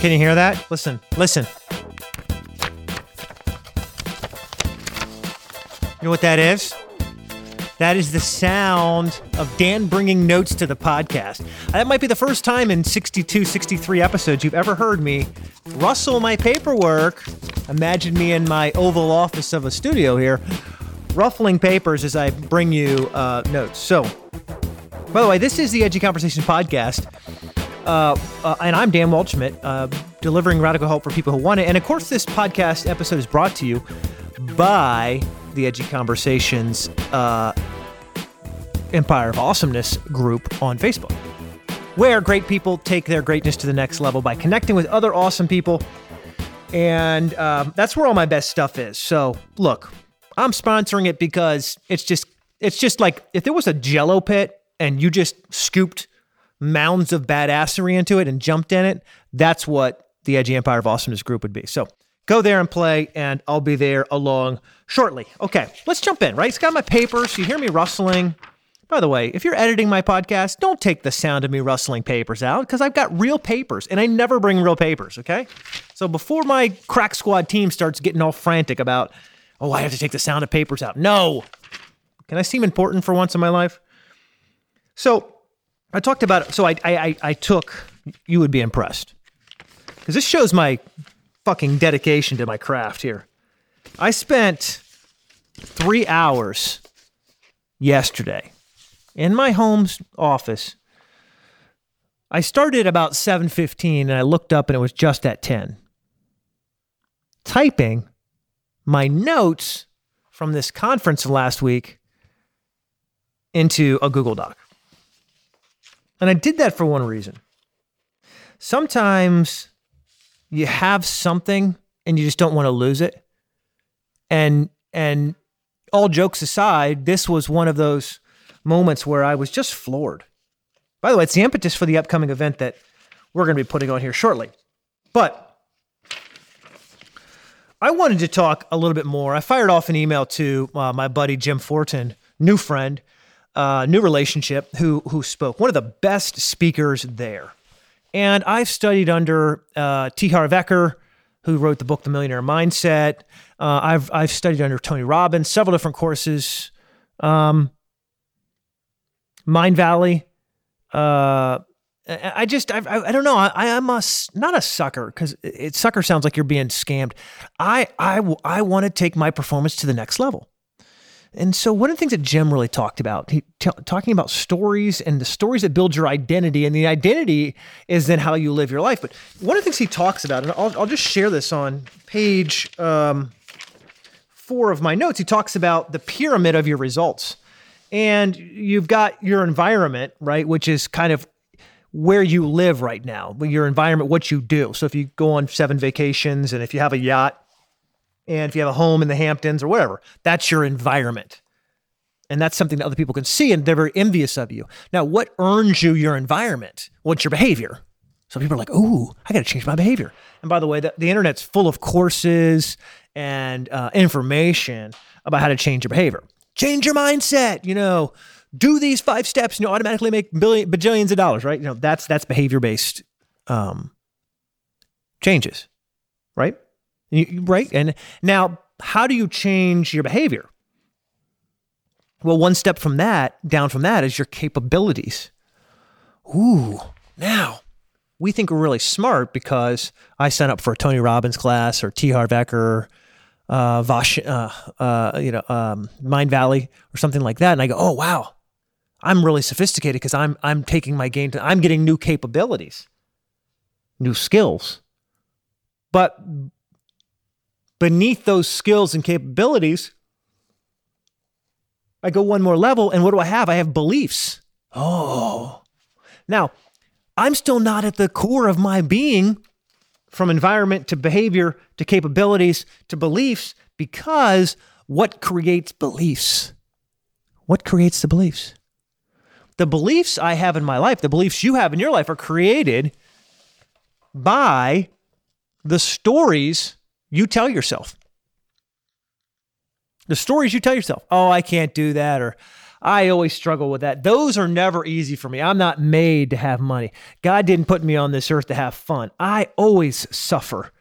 Can you hear that? Listen, listen. You know what that is? That is the sound of Dan bringing notes to the podcast. That might be the first time in 62, 63 episodes you've ever heard me rustle my paperwork. Imagine me in my oval office of a studio here, ruffling papers as I bring you uh, notes. So, by the way, this is the Edgy Conversation podcast. Uh, uh, and I'm Dan Waldschmidt, uh, delivering radical hope for people who want it. And of course, this podcast episode is brought to you by the Edgy Conversations uh, Empire of Awesomeness group on Facebook, where great people take their greatness to the next level by connecting with other awesome people. And um, that's where all my best stuff is. So, look, I'm sponsoring it because it's just it's just like if there was a Jello pit and you just scooped mounds of badassery into it and jumped in it, that's what the Edgy Empire of Awesomeness group would be. So go there and play, and I'll be there along shortly. Okay, let's jump in, right? It's got my papers. You hear me rustling. By the way, if you're editing my podcast, don't take the sound of me rustling papers out because I've got real papers and I never bring real papers, okay? So before my crack squad team starts getting all frantic about, oh, I have to take the sound of papers out. No. Can I seem important for once in my life? So I talked about so I I I took you would be impressed because this shows my fucking dedication to my craft here. I spent three hours yesterday in my home's office. I started about 7:15 and I looked up and it was just at 10. Typing my notes from this conference last week into a Google Doc. And I did that for one reason. Sometimes you have something and you just don't want to lose it. And and all jokes aside, this was one of those moments where I was just floored. By the way, it's the impetus for the upcoming event that we're going to be putting on here shortly. But I wanted to talk a little bit more. I fired off an email to uh, my buddy Jim Fortin, new friend, uh, new relationship, who who spoke. One of the best speakers there. And I've studied under uh, T. Harv Eker, who wrote the book The Millionaire Mindset. Uh, I've I've studied under Tony Robbins, several different courses. Um, Mindvalley. Uh, I just I, I don't know I, I am a not a sucker because it sucker sounds like you're being scammed. I I I want to take my performance to the next level. And so, one of the things that Jim really talked about, he t- talking about stories and the stories that build your identity, and the identity is then how you live your life. But one of the things he talks about, and I'll, I'll just share this on page um, four of my notes, he talks about the pyramid of your results. And you've got your environment, right, which is kind of where you live right now, your environment, what you do. So if you go on seven vacations and if you have a yacht, and if you have a home in the Hamptons or whatever, that's your environment. And that's something that other people can see and they're very envious of you. Now, what earns you your environment? What's your behavior? So people are like, ooh, I got to change my behavior. And by the way, the, the internet's full of courses and uh, information about how to change your behavior. Change your mindset, you know, do these five steps and you automatically make billion, bajillions of dollars, right? You know, that's, that's behavior based um, changes, right? right? And now, how do you change your behavior? Well, one step from that, down from that, is your capabilities. Ooh, now we think we're really smart because I sign up for a Tony Robbins class or T. Harv Eker, uh, Vash, uh, uh, you know, um, Mindvalley or something like that, and I go, oh wow, I'm really sophisticated because I'm I'm taking my game to I'm getting new capabilities, new skills. But beneath those skills and capabilities, I go one more level, and what do I have? I have beliefs. Oh. Now, I'm still not at the core of my being from environment to behavior to capabilities to beliefs because what creates beliefs? What creates the beliefs? The beliefs I have in my life, the beliefs you have in your life are created by the stories you tell yourself. The stories you tell yourself, oh, I can't do that, or I always struggle with that. Those are never easy for me. I'm not made to have money. God didn't put me on this earth to have fun. I always suffer,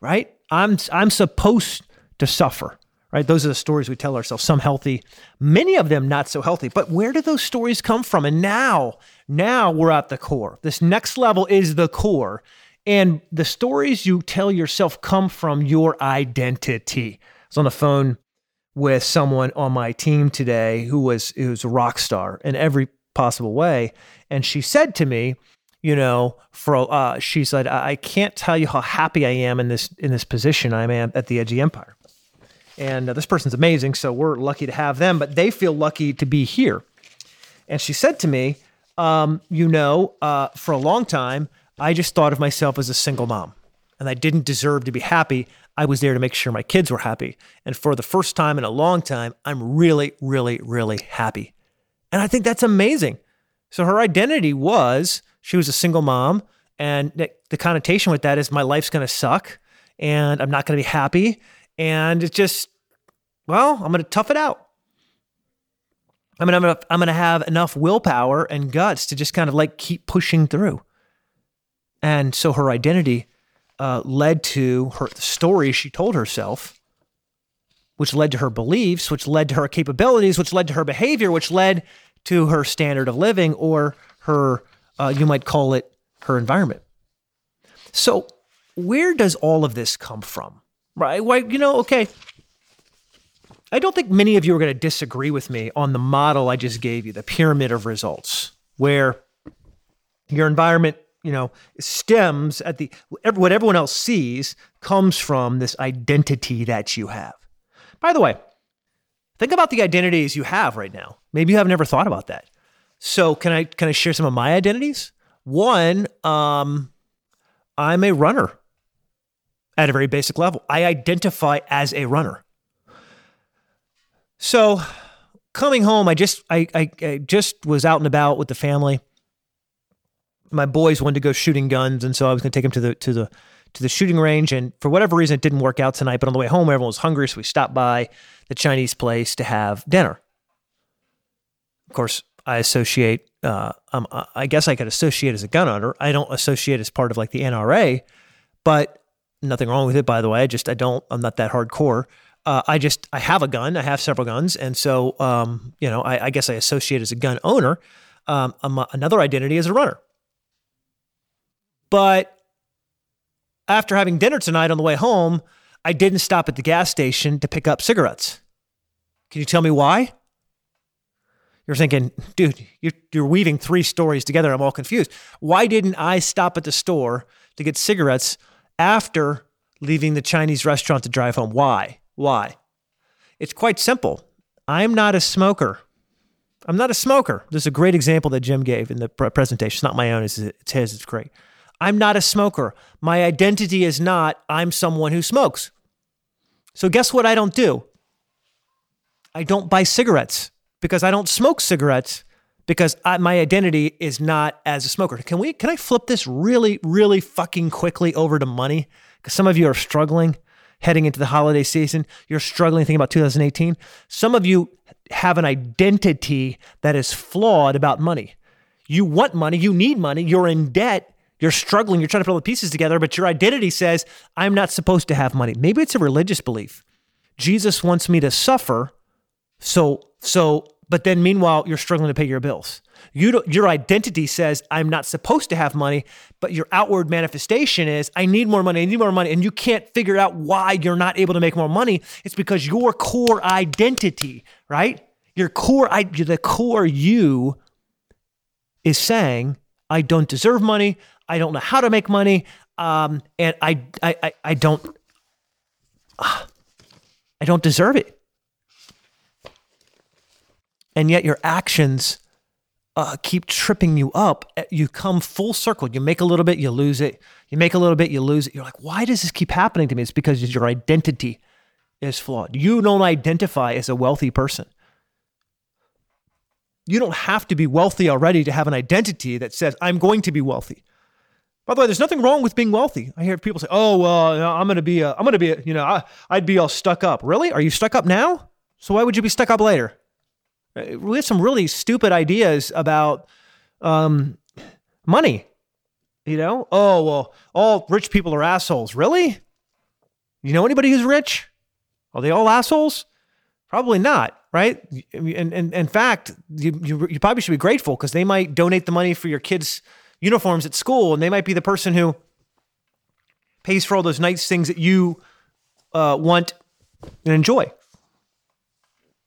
right? I'm I'm supposed to suffer, right? Those are the stories we tell ourselves. Some healthy, many of them not so healthy. But where do those stories come from? And now, now we're at the core. This next level is the core. And the stories you tell yourself come from your identity. I was on the phone with someone on my team today who was who was a rock star in every possible way, and she said to me, you know, for uh, she said, I can't tell you how happy I am in this in this position I am at the Edgy empire. And uh, this person's amazing, so we're lucky to have them, but they feel lucky to be here. And she said to me, um, you know, uh, for a long time, I just thought of myself as a single mom, and I didn't deserve to be happy. I was there to make sure my kids were happy. And for the first time in a long time, I'm really, really, really happy. And I think that's amazing. So her identity was she was a single mom. And the connotation with that is my life's going to suck and I'm not going to be happy. And it's just, well, I'm going to tough it out. I mean, I'm gonna, I'm gonna have enough willpower and guts to just kind of like keep pushing through. And so her identity uh, led to her the story she told herself, which led to her beliefs, which led to her capabilities, which led to her behavior, which led to her standard of living or her, uh, you might call it her environment. So, where does all of this come from? Right? Why, you know, okay. I don't think many of you are going to disagree with me on the model I just gave you, the pyramid of results, where your environment you know, stems at the what everyone else sees comes from this identity that you have. By the way, think about the identities you have right now. Maybe you have never thought about that. So can I can I share some of my identities? One, um, I'm a runner at a very basic level. I identify as a runner. So coming home, I just I, I, I just was out and about with the family my boys wanted to go shooting guns, and so I was going to take them to the to the to the shooting range. And for whatever reason, it didn't work out tonight. But on the way home, everyone was hungry, so we stopped by the Chinese place to have dinner. Of course, I associate. Uh, um, I guess I could associate as a gun owner. I don't associate as part of like the NRA, but nothing wrong with it. By the way, I just I don't. I'm not that hardcore. Uh, I just I have a gun. I have several guns, and so um, you know I, I, guess I associate as a gun owner. Um, another identity as a runner. But after having dinner tonight on the way home, I didn't stop at the gas station to pick up cigarettes. Can you tell me why? You're thinking, dude, you're, you're weaving three stories together. I'm all confused. Why didn't I stop at the store to get cigarettes after leaving the Chinese restaurant to drive home? Why? Why? It's quite simple. I'm not a smoker. I'm not a smoker. There's a great example that Jim gave in the presentation. It's not my own, it's his. It's great. I'm not a smoker. My identity is not I'm someone who smokes. So, guess what I don't do? I don't buy cigarettes because I don't smoke cigarettes because I, my identity is not as a smoker. Can we? Can I flip this really, really fucking quickly over to money? Because some of you are struggling heading into the holiday season. You're struggling thinking about 2018. Some of you have an identity that is flawed about money. You want money. You need money. You're in debt you're struggling, you're trying to put all the pieces together, but your identity says, I'm not supposed to have money. Maybe it's a religious belief. Jesus wants me to suffer. So, so, but then meanwhile, you're struggling to pay your bills. You your identity says, I'm not supposed to have money, but your outward manifestation is, I need more money, I need more money. And you can't figure out why you're not able to make more money. It's because your core identity, right? Your core, the core you is saying, I don't deserve money. I don't know how to make money, um, and I, I, I, I don't, uh, I don't deserve it. And yet your actions uh, keep tripping you up. Uh, you come full circle. You make a little bit, you lose it. You make a little bit, you lose it. You're like, why does this keep happening to me? It's because your identity is flawed. You don't identify as a wealthy person. You don't have to be wealthy already to have an identity that says, I'm going to be wealthy. By the way, there's nothing wrong with being wealthy. I hear people say, "Oh, well, I'm going to be, a, I'm going to be, a, you know, I, I'd be all stuck up." Really? Are you stuck up now? So why would you be stuck up later? Uh, we have some really stupid ideas about um, money. You know, oh well, all rich people are assholes. Really? You know anybody who's rich? Are they all assholes? Probably not, right? And, and, in fact, you, you, you probably should be grateful because they might donate the money for your kids' uniforms at school, and they might be the person who pays for all those nice things that you uh, want and enjoy.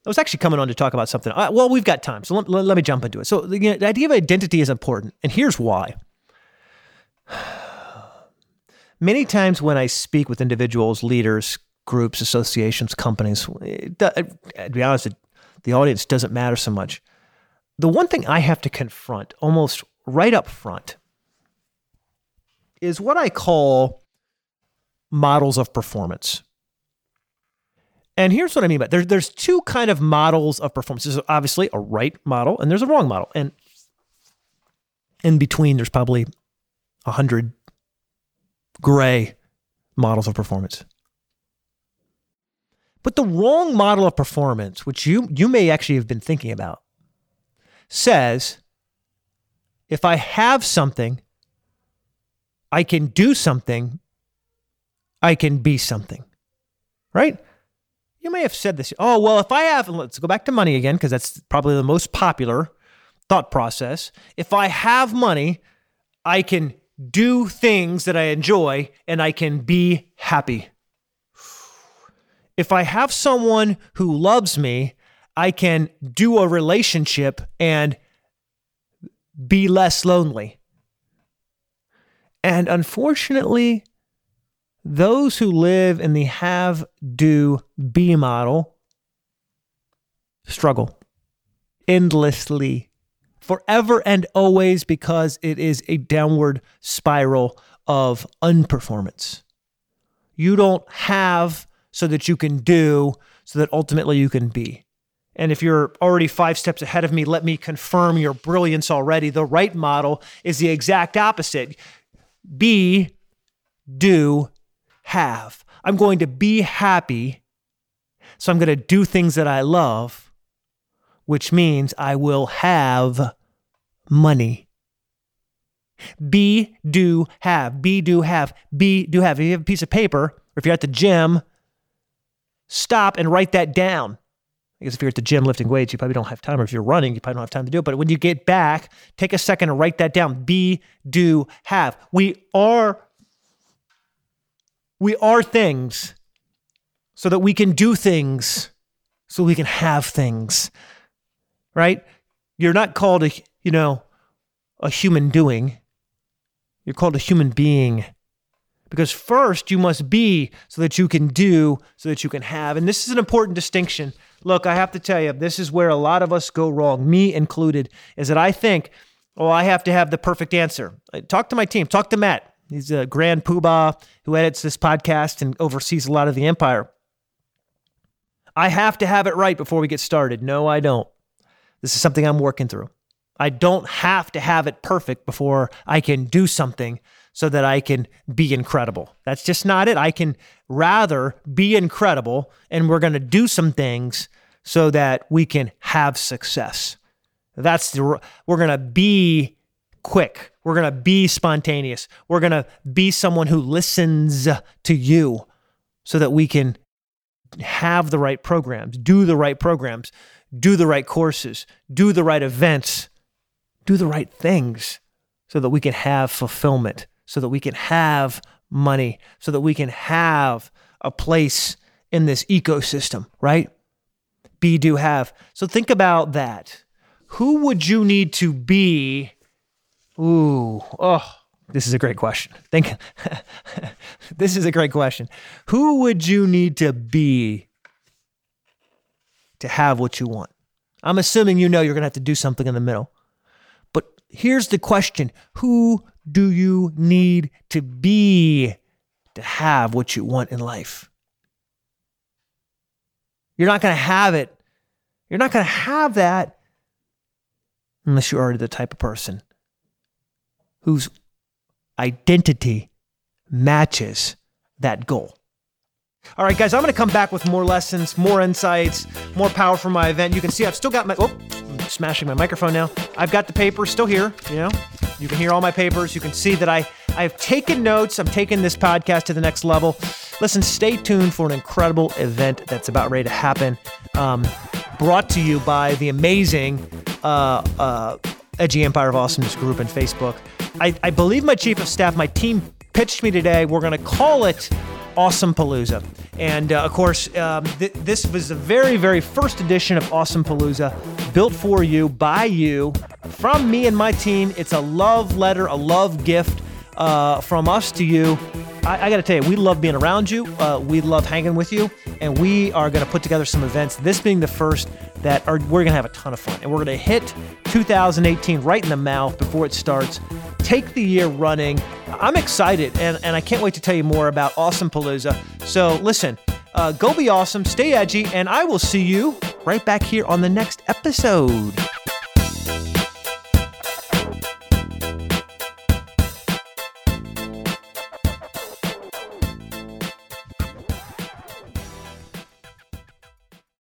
I was actually coming on to talk about something. Uh, well, we've got time, so let, let, let me jump into it. So, you know, the idea of identity is important, and here's why. Many times when I speak with individuals, leaders, groups, associations, companies, it, to be honest, the audience doesn't matter so much. The one thing I have to confront almost right up front is what I call models of performance. And here's what I mean by there, there's two kind of models of performance. There's obviously a right model and there's a wrong model. And in between, there's probably a hundred gray models of performance. But the wrong model of performance, which you, you may actually have been thinking about, says if I have something, I can do something, I can be something. Right? You may have said this. Oh, well, if I have, let's go back to money again, because that's probably the most popular thought process. If I have money, I can do things that I enjoy and I can be happy. If I have someone who loves me, I can do a relationship and be less lonely. And unfortunately, those who live in the have, do, be model struggle endlessly, forever and always, because it is a downward spiral of unperformance. You don't have so that you can do, so that ultimately you can be. And if you're already five steps ahead of me, let me confirm your brilliance already. The right model is the exact opposite be, do, have. I'm going to be happy. So I'm going to do things that I love, which means I will have money. Be, do, have. Be, do, have. Be, do, have. If you have a piece of paper, or if you're at the gym, stop and write that down. Because if you're at the gym lifting weights, you probably don't have time. Or if you're running, you probably don't have time to do it. But when you get back, take a second and write that down. Be, do, have. We are we are things so that we can do things, so we can have things. Right? You're not called a, you know, a human doing. You're called a human being. Because first you must be so that you can do, so that you can have. And this is an important distinction. Look, I have to tell you, this is where a lot of us go wrong, me included, is that I think, oh, I have to have the perfect answer. Uh, talk to my team, talk to Matt. He's a grand poobah who edits this podcast and oversees a lot of the empire. I have to have it right before we get started. No, I don't. This is something I'm working through. I don't have to have it perfect before I can do something so that I can be incredible. That's just not it. I can rather be incredible and we're going to do some things so that we can have success. That's the we're going to be quick. We're going to be spontaneous. We're going to be someone who listens to you so that we can have the right programs, do the right programs, do the right courses, do the right events, do the right things so that we can have fulfillment, so that we can have money, so that we can have a place in this ecosystem, right? Be, do, have. So think about that. Who would you need to be Ooh, oh, this is a great question. Think this is a great question. Who would you need to be to have what you want? I'm assuming you know you're going to have to do something in the middle. But here's the question Who do you need to be to have what you want in life? You're not going to have it. You're not going to have that unless you're already the type of person whose identity matches that goal. All right, guys, I'm going to come back with more lessons, more insights, more power from my event. You can see I've still got my, oh, I'm smashing my microphone now. I've got the papers still here, you know. You can hear all my papers. You can see that I, I've taken notes. I'm taking this podcast to the next level. Listen, stay tuned for an incredible event that's about ready to happen. Um, brought to you by the amazing uh, uh, Edgy Empire of Awesomeness group in Facebook. I, I believe my chief of staff, my team pitched me today. We're going to call it Awesome Palooza. And uh, of course, um, th- this was the very, very first edition of Awesome Palooza, built for you, by you, from me and my team. It's a love letter, a love gift uh, from us to you. I, I got to tell you, we love being around you. Uh, we love hanging with you, and we are going to put together some events. This being the first that are we're going to have a ton of fun, and we're going to hit 2018 right in the mouth before it starts. Take the year running. I'm excited, and, and I can't wait to tell you more about Awesome Palooza. So listen, uh, go be awesome, stay edgy, and I will see you right back here on the next episode.